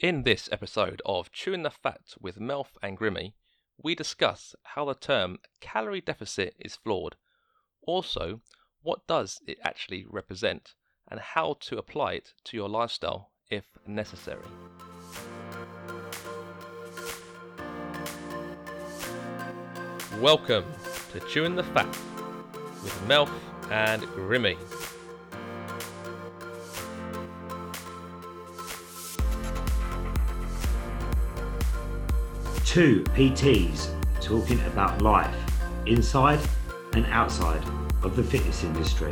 In this episode of Chewing the Fat with Melf and Grimmy, we discuss how the term calorie deficit is flawed. Also, what does it actually represent and how to apply it to your lifestyle if necessary. Welcome to Chewing the Fat with Melf and Grimmy. Two PTs talking about life inside and outside of the fitness industry.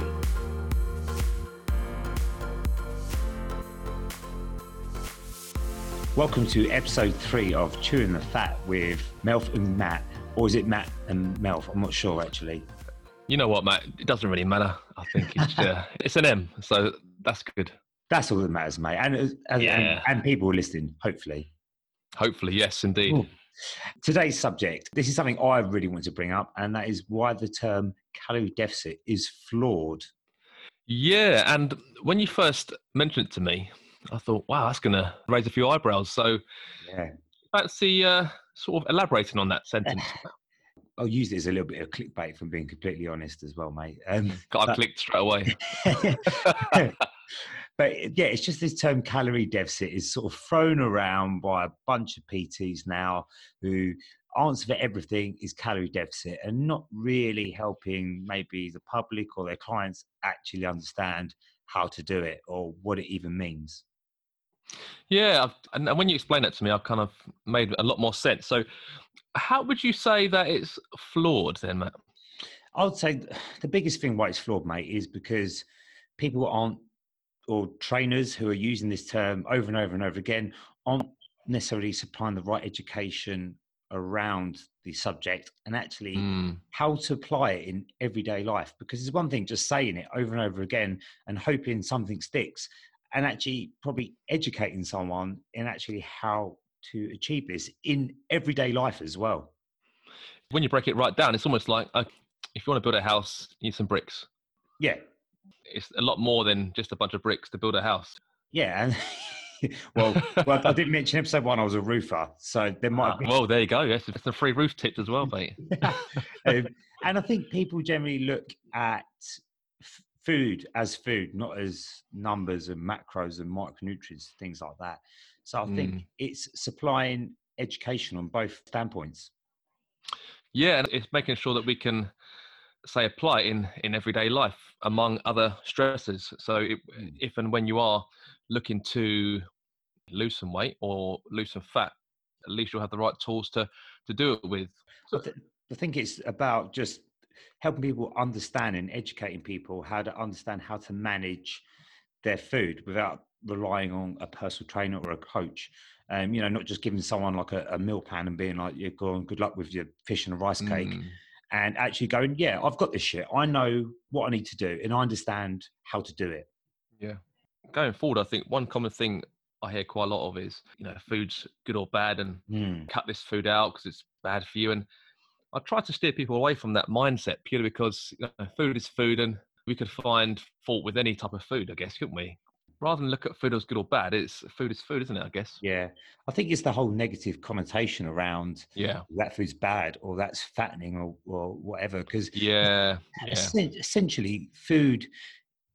Welcome to episode three of Chewing the Fat with Melf and Matt. Or is it Matt and Melf? I'm not sure actually. You know what, Matt? It doesn't really matter. I think it's uh, it's an M, so that's good. That's all that matters, mate. And, uh, and, Yeah. and, and people listening, hopefully. Hopefully, yes, indeed. Cool. Today's subject, this is something I really want to bring up, and that is why the term calorie deficit is flawed. Yeah, and when you first mentioned it to me, I thought, wow, that's going to raise a few eyebrows. So, Yeah. fancy uh, sort of elaborating on that sentence. I'll use it as a little bit of clickbait, from being completely honest as well, mate. Um, I but- clicked straight away. but eh, yeah, it's just this term calorie deficit is sort of thrown around by a bunch of PTs now who answer for everything is calorie deficit and not really helping maybe the public or their clients actually understand how to do it or what it even means. Yeah, I've, and, and when you explain that to me, I've kind of made a lot more sense. So, how would you say that it's flawed then, Matt? I would say the biggest thing why it's flawed, mate, is because people aren't, or trainers who are using this term over and over and over again, aren't necessarily supplying the right education around the subject and actually Mm, how to apply it in everyday life. Because it's one thing just saying it over and over again and hoping something sticks, and actually probably educating someone in actually how to achieve this in everyday life as well. when you break it right down, it's almost like uh, if you want to build a house, you need some bricks. Yeah, It's a lot more than just a bunch of bricks to build a house. Yeah, and well, well, I didn't mention episode one. I was a roofer, so there might have been. well, there you go. Yes, it's a free roof tip as well, mate. um, and I think people generally look at f- food as food, not as numbers and macros and micronutrients, things like that. So I think Mm. it's supplying education on both standpoints. Yeah, and it's making sure that we can say apply in in everyday life among other stresses. So it, Mm. if and when you are looking to lose some weight or lose some fat, at least you'll have the right tools to to do it with. I, th- I think it's about just helping people understand and educating people how to understand how to manage their food without relying on a personal trainer or a coach. Um, you know, not just giving someone like a, a meal plan and being like, "You're going, good luck with your fish and a rice cake," Mm, and actually going, "Yeah, I've got this shit. I know what I need to do, and I understand how to do it." yeah. Going forward, I think one common thing I hear quite a lot of is, you know, food's good or bad, and Mm, cut this food out because it's bad for you. And I try to steer people away from that mindset purely because you know, food is food and we could find fault with any type of food, I guess, couldn't we? Rather than look at food as good or bad, it's food is food, isn't it? I guess. Yeah, I think it's the whole negative connotation around Yeah. that food's bad or that's fattening or, or whatever. Because Yeah. Yeah. Essentially food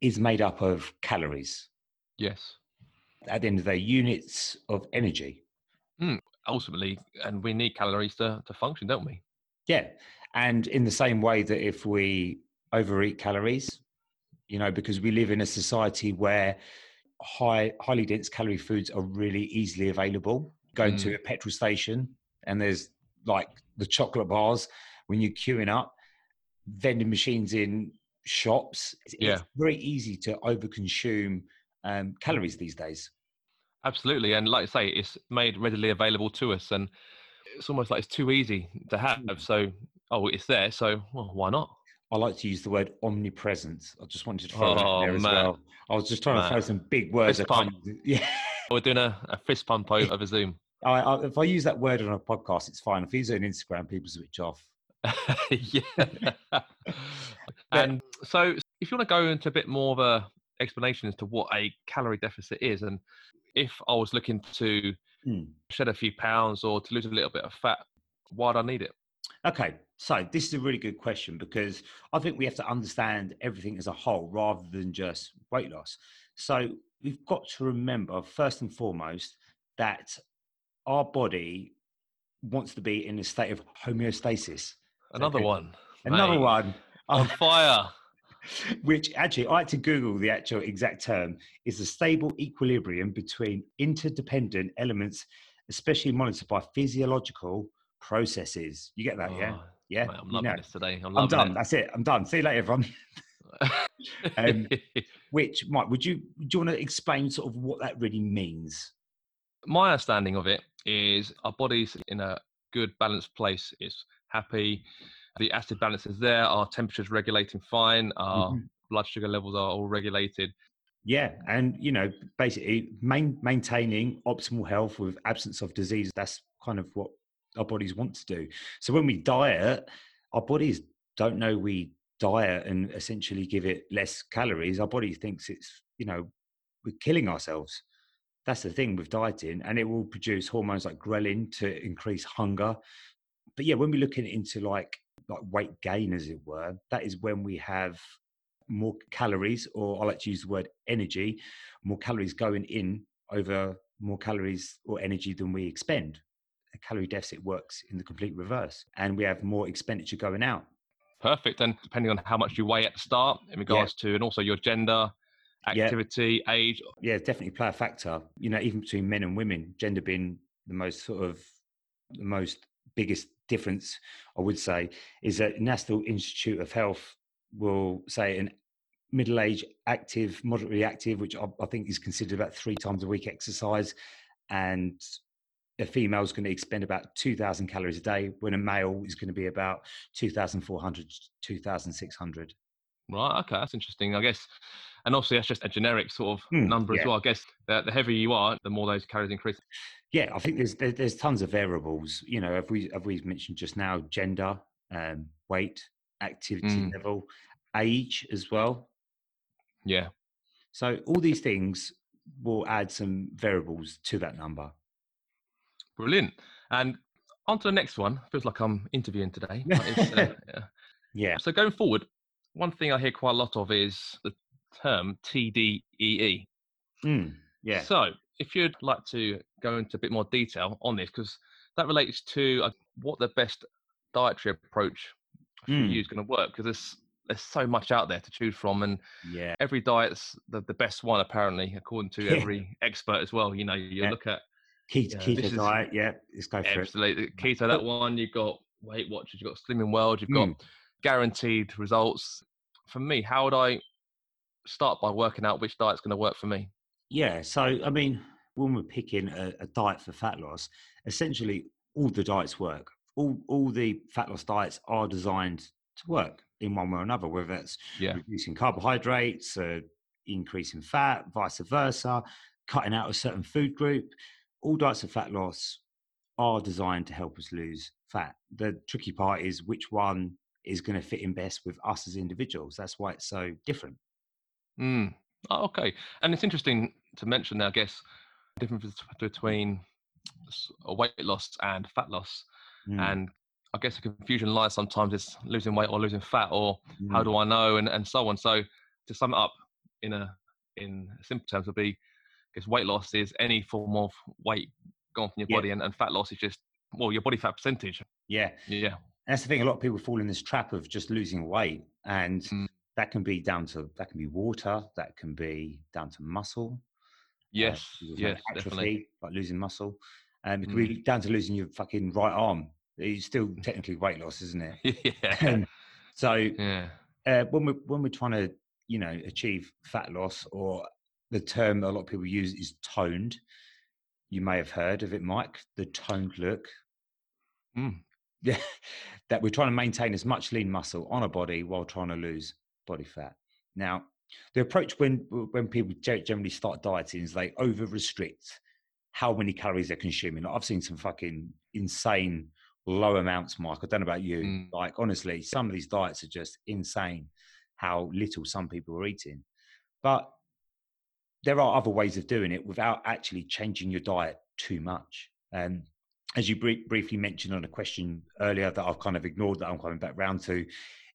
is made up of calories Yes. at the end of the day units of energy hmm, Ultimately, and we need calories to, to function, don't we? yeah and in the same way that if we overeat calories you know because we live in a society where high highly dense calorie foods are really easily available going to a petrol station and there's like the chocolate bars when you're queuing up vending machines in shops it's, it's Yeah. very easy to overconsume um, calories these days Absolutely. And like I say, it's made readily available to us and it's almost like it's too easy to have. Mm. So, oh, it's there. So, well, why not? I like to use the word omnipresent. I just wanted to throw that Oh, in there as man. well. I was just trying to throw some big words. Fist can't. Yeah. We're doing a, a fist pump over, over Zoom. I, I, if I use that word on a podcast, it's fine. If I use it on Instagram, people switch off. yeah. and so, if you want to go into a bit more of a explanation as to what a calorie deficit is, and if I was looking to Hmm. shed a few pounds or to lose a little bit of fat, why'd I need it? Okay, so this is a really good question because I think we have to understand everything as a whole rather than just weight loss. So we've got to remember, first and foremost, that our body wants to be in a state of homeostasis. Another Okay. one. Another mate. one, on fire. which actually I had to Google the actual exact term, is a stable equilibrium between interdependent elements, especially monitored by physiological processes. You get that, yeah? Oh, Yeah. mate, I'm you loving know. this today. I'm, I'm done. That's it. I'm done. See you later, everyone. Um. Which, Mike, would you do you want to explain sort of what that really means? My understanding of it is our body's in a good balanced place. It's happy. The acid balance is there. Our temperature's regulating fine. Our Mhm. blood sugar levels are all regulated. Yeah, and you know, basically main, maintaining optimal health with absence of disease. That's kind of what our bodies want to do. So when we diet, our bodies don't know we diet and essentially give it less calories. Our body thinks it's you know we're killing ourselves. That's the thing with dieting, and it will produce hormones like ghrelin to increase hunger. But yeah, when we're looking into like like weight gain, as it were, that is when we have more calories, or I like to use the word energy, more calories going in over more calories or energy than we expend. A calorie deficit works in the complete reverse, and we have more expenditure going out. Perfect. And depending on how much you weigh at the start, in regards to, and also your gender, Yeah. activity, age. Yeah, definitely play a factor. You know, even between men and women, gender being the most sort of the most biggest difference, I would say, is that National Institute of Health will say an middle-aged, active, moderately active, which I, I think is considered about three times a week exercise, and a female is going to expend about 2,000 calories a day, when a male is going to be about 2,400, 2,600. Right. Okay. That's interesting. I guess. And also, that's just a generic sort of Hmm, number as well. I guess the, the heavier you are, the more those calories increase. Yeah, I think there's there, there's tons of variables. You know, have we have we mentioned just now gender, um, weight, activity Mm. level, age as well. Yeah. So all these things will add some variables to that number. Brilliant. And on to the next one. Feels like I'm interviewing today. uh, yeah. Yeah. So going forward, one thing I hear quite a lot of is the term TDEE. Mm, yeah. So if you'd like to go into a bit more detail on this, because that relates to uh, what the best dietary approach for Mm. you is going to work, because there's there's so much out there to choose from, and Yeah. every diet's the, the best one apparently, according to Yeah. every expert as well. You know, you Yeah. look at Keto, Yeah, keto this is- diet. Yeah. Let's go for it. absolutely keto that one. You've got Weight Watchers, you've got Slimming World, you've got Mm. guaranteed results. For me, how would I start by working out which diet's going to work for me? Yeah. So, I mean, when we're picking a, a diet for fat loss, essentially all the diets work. All, all the fat loss diets are designed to work in one way or another, whether that's Yeah. reducing carbohydrates, uh, increasing fat, vice versa, cutting out a certain food group. All diets of fat loss are designed to help us lose fat. The tricky part is which one is going to fit in best with us as individuals. That's why it's so different. Mm. Oh, okay. And it's interesting to mention there, I guess, the difference between weight loss and fat loss. Mm, And I guess the confusion lies sometimes is losing weight or losing fat, or how mm. do I know, and, and so on. So to sum it up in a in simple terms, would be, Guess weight loss is any form of weight gone from your Yeah. body, and, and fat loss is just well your body fat percentage. Yeah. Yeah. That's the thing. A lot of people fall in this trap of just losing weight, and Mm. that can be down to that can be water, that can be down to muscle. uh, Yes. who yes. Definitely. like losing muscle. Um, it can Mm. be down to losing your fucking right arm. It's still technically weight loss, isn't it? yeah. So Yeah. uh, when we when we're trying to you know achieve fat loss, or the term a lot of people use is toned. You may have heard of it, Mike. The toned look. Mm. Yeah, that we're trying to maintain as much lean muscle on a body while trying to lose body fat. Now, the approach when when people generally start dieting is they over restrict how many calories they're consuming. Like, I've seen some fucking insane low amounts, Mike. I don't know about you. Mm. Like honestly, some of these diets are just insane. How little some people are eating, but there are other ways of doing it without actually changing your diet too much. Um, as you br- briefly mentioned on a question earlier that I've kind of ignored that I'm coming back round to,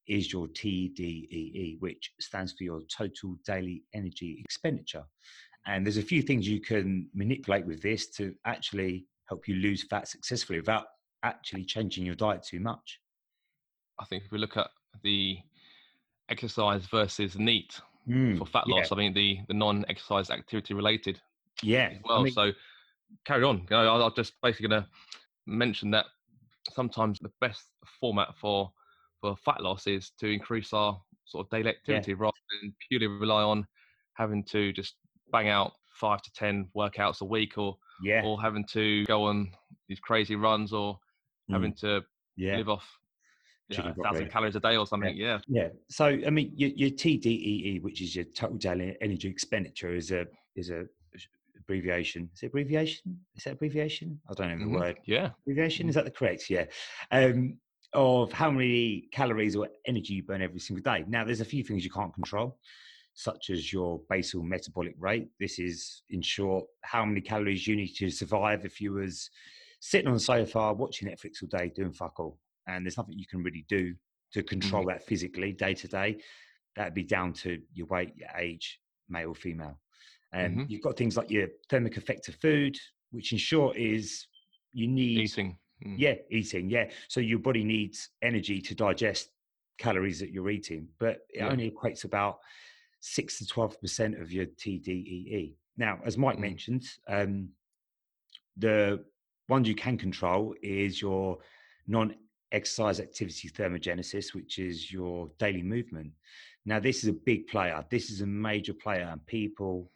is your TDEE, which stands for your total daily energy expenditure. And there's a few things you can manipulate with this to actually help you lose fat successfully without actually changing your diet too much. I think if we look at the exercise versus NEAT Mm, for fat yeah. loss, I mean the the non-exercise activity related Yeah. well. I mean, so carry on. You know, I- I'm just basically going to mention that sometimes the best format for for fat loss is to increase our sort of daily activity rather than purely rely on having to just bang out five to ten workouts a week or yeah. or having to go on these crazy runs or having to yeah. live off a thousand calories a day or something. Yeah. Yeah. So I mean, your, your TDEE, which is your total daily energy expenditure, is a is a abbreviation. Is it abbreviation? Is that abbreviation? I don't know the Mhm. word. Yeah. Abbreviation is that the correct? Yeah. Um, of how many calories or energy you burn every single day. Now, there's a few things you can't control, such as your basal metabolic rate. This is, in short, how many calories you need to survive if you was sitting on the sofa watching Netflix all day doing fuck all, and there's nothing you can really do to control that physically day to day. That'd be down to your weight, your age, male, female. And Mhm. you've got things like your thermic effect of food, which in short is you need Eating. Mm. yeah, eating. Yeah. So your body needs energy to digest calories that you're eating, but it Yeah. only equates about six to 12% of your TDEE. Now, as Mike Mm. mentioned, um, the ones you can control is your non exercise activity thermogenesis, which is your daily movement. Now, this is a big player. This is a major player, and people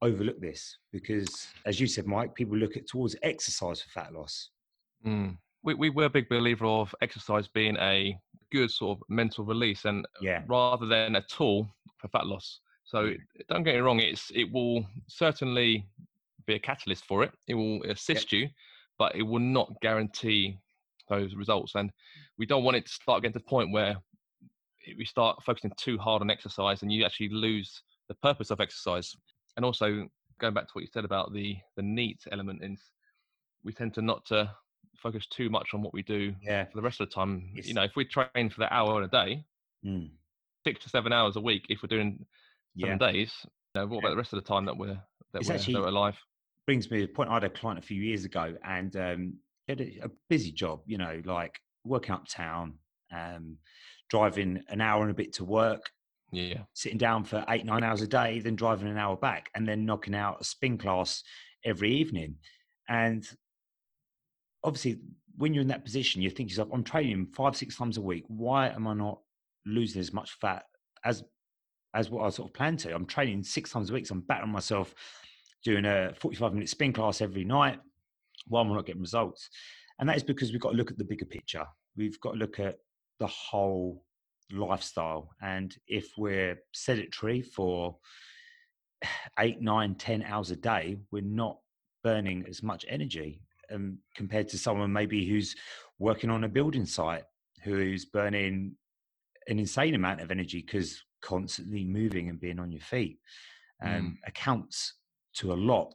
overlook this because, as you said, Mike, people look at towards exercise for fat loss. Mm. We, we were a big believer of exercise being a good sort of mental release and Yeah. rather than a tool for fat loss. So don't get me wrong, it's it will certainly be a catalyst for it. It will assist you, but it will not guarantee those results. And we don't want it to start getting to the point where we start focusing too hard on exercise and you actually lose the purpose of exercise. And also going back to what you said about the the NEAT element is we tend to not to focus too much on what we do Yeah. for the rest of the time. It's- You know, if we train for the hour a day, Mm. six to seven hours a week, if we're doing Yeah. seven days, you know, what Yeah. about the rest of the time that we're that It's we're, actually- that we're alive? brings me to the point. I had a client a few years ago, and um, had a, a busy job. You know, like working uptown, um, driving an hour and a bit to work, Yeah, sitting down for eight nine hours a day, then driving an hour back, and then knocking out a spin class every evening. And obviously, when you're in that position, you think yourself, "I'm training five six times a week. Why am I not losing as much fat as as what I sort of planned to? I'm training six times a week, so I'm battering myself." doing a 45 minute spin class every night while we're not getting results. And that is because we've got to look at the bigger picture. We've got to look at the whole lifestyle. And if we're sedentary for eight, nine, ten hours a day, we're not burning as much energy um, compared to someone maybe who's working on a building site who's burning an insane amount of energy because constantly moving and being on your feet um, accounts to a lot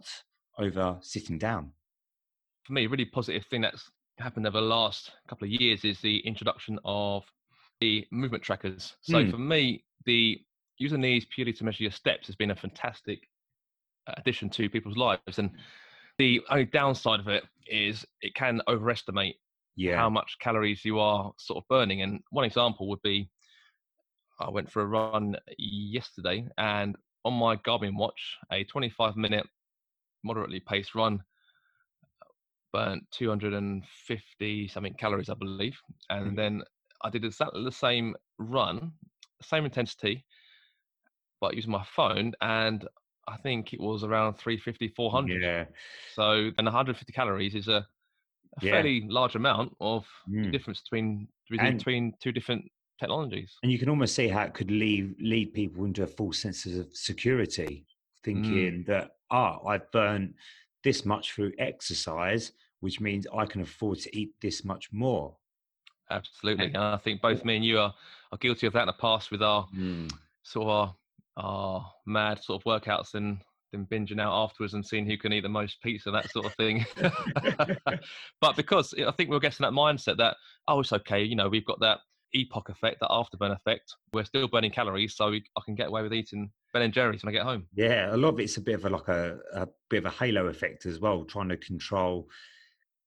over sitting down. For me, a really positive thing that's happened over the last couple of years is the introduction of the movement trackers. So Hmm. for me, the using these purely to measure your steps has been a fantastic addition to people's lives. And the only downside of it is it can overestimate Yeah. how much calories you are sort of burning. And one example would be I went for a run yesterday and on my Garmin watch, a 25 minute moderately paced run burnt 250 something calories, I believe. And Mhm. then I did exactly the same run, same intensity, but using my phone. And I think it was around 350, 400. yeah. So, and 150 calories is a, a Yeah. fairly large amount of Mm. difference between between, And- between two different technologies. And you can almost see how it could lead lead people into a false sense of security, thinking that ah, I've burnt this much through exercise, which means I can afford to eat this much more. Absolutely. And- I think both me and you are, are guilty of that in the past with our Mm. sort of our, our mad sort of workouts and then binging out afterwards and seeing who can eat the most pizza, that sort of thing. but because I think we're getting that mindset that oh, it's okay, you know, we've got that EPOC effect, that afterburn effect. We're still burning calories, so we, I can get away with eating Ben and Jerry's when I get home. Yeah, a lot of it's a bit of a, like a, a bit of a halo effect as well, trying to control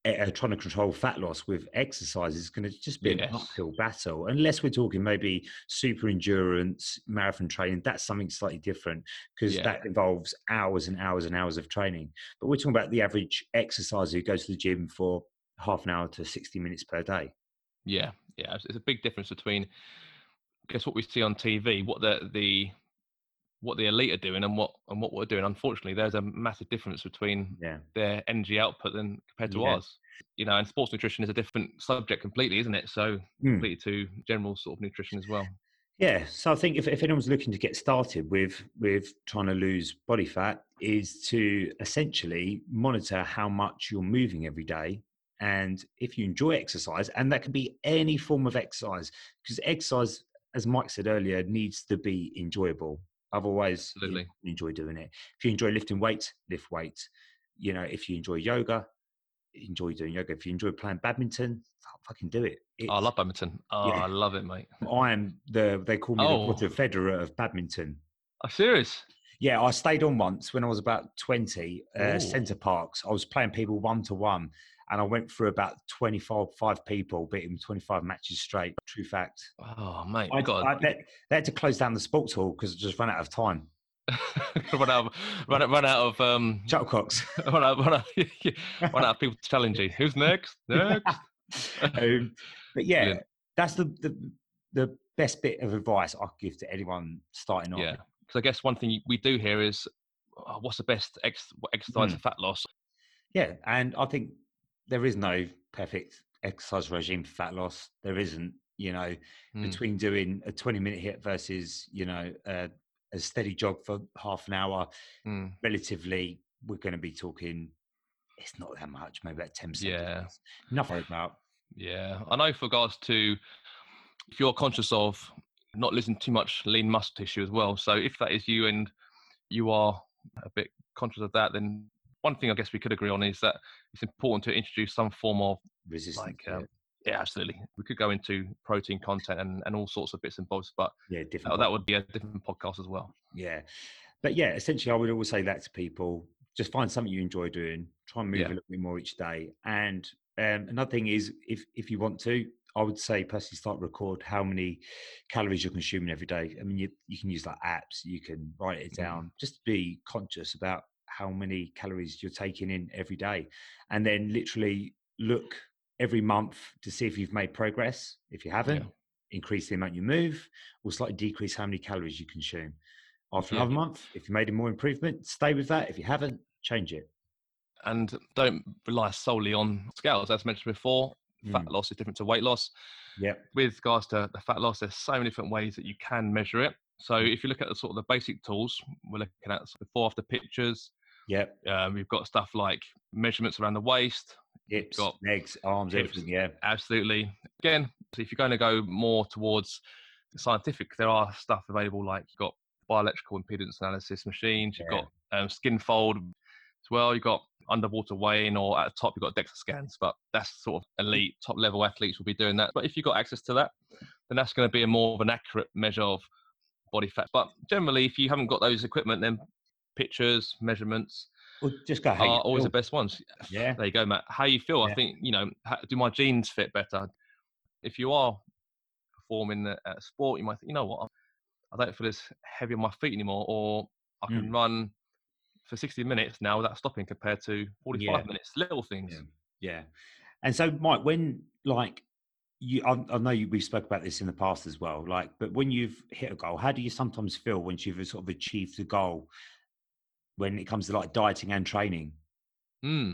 uh, trying to control fat loss with exercise is going to just be yes. an uphill battle unless we're talking maybe super endurance marathon training that's something slightly different because yeah. that involves hours and hours and hours of training but we're talking about the average exerciser who goes to the gym for half an hour to 60 minutes per day yeah yeah it's a big difference between I guess what we see on tv what the the what the elite are doing and what and what we're doing. Unfortunately, there's a massive difference between yeah. their energy output than compared to yeah. ours. You know, and sports nutrition is a different subject completely, isn't it? So mm. completely to general sort of nutrition as well. Yeah, so I think if, if anyone's looking to get started with with trying to lose body fat, is to essentially monitor how much you're moving every day, and if you enjoy exercise, and that can be any form of exercise, because exercise, as Mike said earlier, needs to be enjoyable. Otherwise, Absolutely. you enjoy doing it. If you enjoy lifting weights, lift weights. You know, if you enjoy yoga, enjoy doing yoga. If you enjoy playing badminton, fucking do it. Oh, I love badminton. Oh, yeah. I love it, mate. I am the they call me oh. the Roger Federer of badminton. Are serious? Yeah, I stayed on once when I was about twenty. Uh, Center Parcs. I was playing people one to one, and I went through about 25 five people, beating 25 matches straight. True fact. Oh, mate. I, God. I, they, they, had to close down the sports hall because I just ran out of time. run out, of, run, out, run out of um, shuttlecocks. run out, run out, run out of people to challenge you. Who's next? Next. um, but yeah, Brilliant. that's the, the the best bit of advice I could give to anyone starting off. Yeah, because I guess one thing we do here is, oh, what's the best ex- exercise mm. for fat loss? Yeah, and I think there is no perfect exercise regime for fat loss. There isn't, you know, mm. between doing a 20 minute HIIT versus, you know, a steady jog for half an hour, mm. relatively, we're going to be talking, it's not that much, maybe about 10. Yeah. Nothing about. Yeah. I know for regards to, if you're conscious of not losing too much lean muscle tissue as well. So if that is you and you are a bit conscious of that, then one thing I guess we could agree on is that it's important to introduce some form of resistance. Like, um, yeah, absolutely. We could go into protein content and, and all sorts of bits and bobs, but yeah, different. Uh, that would be a different podcast as well. Yeah, but yeah, essentially, I would always say that to people: just find something you enjoy doing, try and move yeah. a little bit more each day. And um, another thing is, if if you want to, I would say personally start record how many calories you're consuming every day. I mean, you you can use like apps, you can write it mm-hmm. down, mm. just be conscious about how many calories you're taking in every day. And then literally look every month to see if you've made progress. If you haven't yeah. increase the amount you move or slightly decrease how many calories you consume. After yeah. another month if you made a more improvement stay with that. If you haven't change it. And don't rely solely on scales. As mentioned before fat mm. loss is different to weight loss. Yeah with regards to the fat loss there's so many different ways that you can measure it. So mm. if you look at the sort of the basic tools we're looking at before after pictures yeah. Um, we've got stuff like measurements around the waist, hips, got legs, arms, hips, everything. Yeah. Absolutely. Again, so if you're going to go more towards scientific, there are stuff available like you've got bioelectrical impedance analysis machines, you've yeah. got um, skin fold as well, you've got underwater weighing, or at the top, you've got DEXA scans, but that's sort of elite, top level athletes will be doing that. But if you've got access to that, then that's going to be a more of an accurate measure of body fat. But generally, if you haven't got those equipment, then pictures, measurements. Well, just go. Are always the best ones. Yeah. There you go, Matt. How you feel? Yeah. I think you know. How, do my jeans fit better? If you are performing at a sport, you might think, you know what, I don't feel as heavy on my feet anymore, or I can mm. run for 60 minutes now without stopping compared to 45 yeah. minutes. Little things. Yeah. yeah. And so, Mike, when like you, I, I know you, we spoke about this in the past as well. Like, but when you've hit a goal, how do you sometimes feel once you've sort of achieved the goal? When it comes to like dieting and training. Hmm.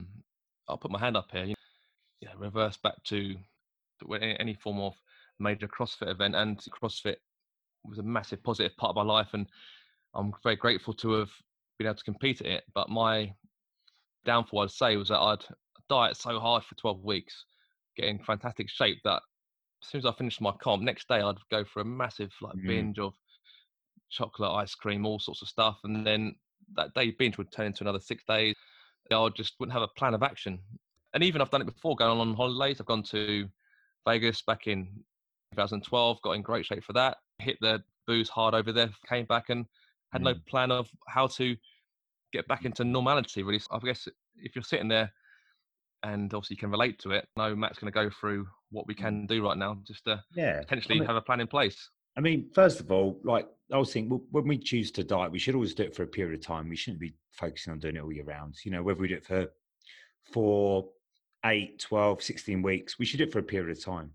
I'll put my hand up here. Yeah, reverse back to, to any form of major CrossFit event, and CrossFit was a massive positive part of my life, and I'm very grateful to have been able to compete at it. But my downfall, I'd say, was that I'd diet so hard for 12 weeks, getting fantastic shape that as soon as I finished my comp, next day I'd go for a massive like mm. binge of chocolate, ice cream, all sorts of stuff, and then that day binge would turn into another six days. I just wouldn't have a plan of action. And even I've done it before, going on holidays. I've gone to Vegas back in 2012, got in great shape for that. Hit the booze hard over there, came back and had mm. no plan of how to get back into normality. Really, I guess if you're sitting there and obviously you can relate to it, I know Matt's going to go through what we mm. can do right now, just to yeah, potentially I mean, have a plan in place. I mean, first of all, like I was thinking, when we choose to diet, we should always do it for a period of time. We shouldn't be focusing on doing it all year round. You know, whether we do it for four, eight, 12, 16 weeks, we should do it for a period of time.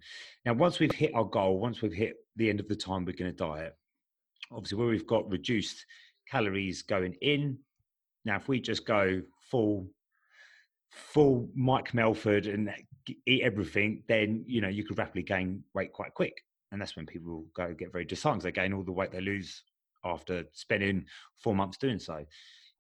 Now, once we've hit our goal, once we've hit the end of the time we're going to diet, obviously where we've got reduced calories going in. Now, if we just go full, full Mike Melford and eat everything, then you know you could rapidly gain weight quite quick and that's when people go get very disheartened. They gain all the weight they lose after spending four months doing so.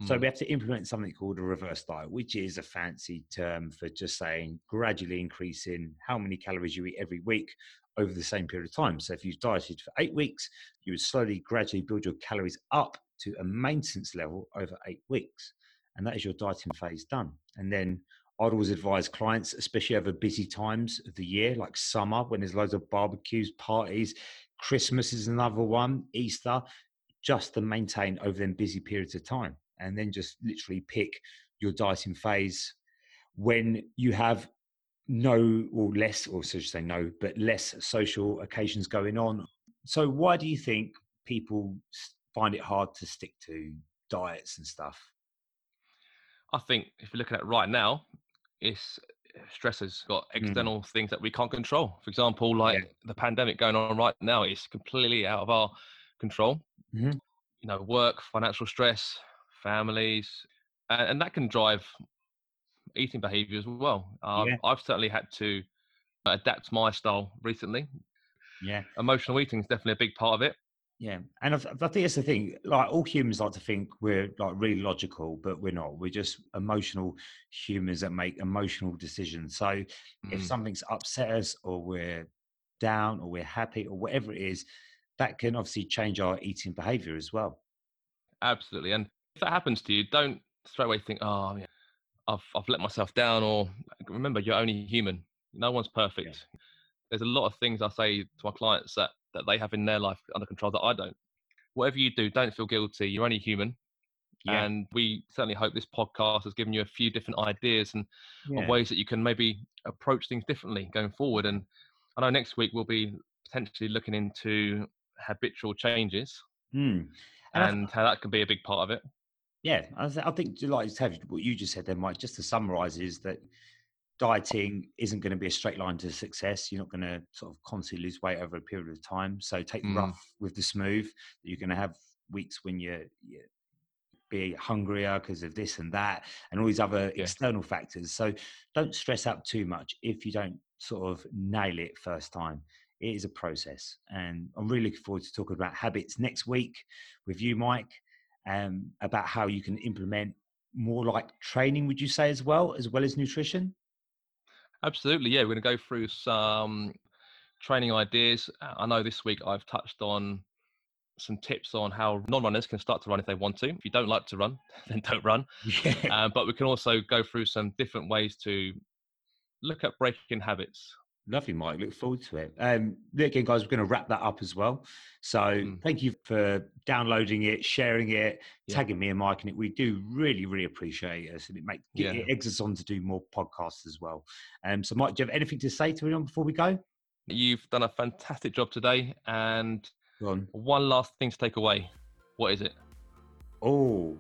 Mm. So we have to implement something called a reverse diet, which is a fancy term for just saying gradually increasing how many calories you eat every week over the same period of time. So if you've dieted for eight weeks, you would slowly, gradually build your calories up to a maintenance level over eight weeks. And that is your dieting phase done. And then I'd always advise clients, especially over busy times of the year, like summer when there's loads of barbecues, parties, Christmas is another one, Easter, just to maintain over them busy periods of time. And then just literally pick your dieting phase when you have no or less, or so to say no, but less social occasions going on. So, why do you think people find it hard to stick to diets and stuff? I think if you're looking at right now, it's eh, stresses got mm. external mm. things that we can't control for example like yeah. the pandemic going on right now is completely out of our control mm-hmm. you know work financial stress families and, and, that can drive eating behavior as well uh, yeah. i've certainly had to adapt my style recently yeah emotional eating is definitely a big part of it yeah, and I, I think it's the thing. Like all humans like to think we're like really logical, but we're not. We're just emotional humans that make emotional decisions. So mm. if something's upset us, or we're down, or we're happy, or whatever it is, that can obviously change our eating behavior as well. Absolutely, and if that happens to you, don't straight away think, "Oh, yeah, I've I've let myself down." Or remember, you're only human. No one's perfect. Yeah. There's a lot of things I say to my clients that that they have in their life under control that I don't. Whatever you do, don't feel guilty. You're only human. Yeah. And we certainly hope this podcast has given you a few different ideas and, yeah. ways that you can maybe approach things differently going forward. And I know next week we'll be potentially looking into habitual changes mm. and, and how that can be a big part of it. Yeah, I, I think like what you just said there, Mike. Just to summarise, is that dieting isn't going to be a straight line to success. You're not going to sort of constantly lose weight over a period of time. So take the mm. rough with the smooth. You're going to have weeks when you're, you're be hungrier because of this and that and all these other yeah. external factors. So don't stress out too much if you don't sort of nail it first time. It is a process. And I'm really looking forward to talking about habits next week with you, Mike, um, about how you can implement more like training, would you say, as well, as well as nutrition? Absolutely, yeah. We're going to go through some training ideas. Uh, I know this week I've touched on some tips on how non-runners can start to run if they want to. If you don't like to run, then don't run. Yeah. Uh, but we can also go through some different ways to look at breaking habits. Lovely, Mike. Look forward to it. Um, again, guys, we're going to wrap that up as well. So mm. thank you for downloading it, sharing it, yeah. tagging me and Mike in it. We do really, really appreciate us, And it makes yeah. it eggs us on to do more podcasts as well. Um, so, Mike, do you have anything to say to anyone before we go? You've done a fantastic job today. And on. one last thing to take away. What is it? Oh,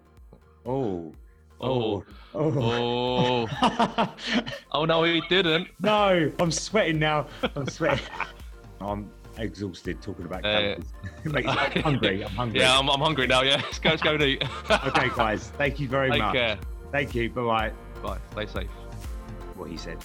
oh. Oh, oh, oh, oh no, he didn't. No, I'm sweating now. I'm sweating. I'm exhausted talking about uh, makes me hungry. I'm hungry. Yeah, I'm, I'm hungry now. Yeah, let's go, let's go and eat. okay, guys. Thank you very Take much. Care. Thank you. Bye bye. Bye. Stay safe. What he said.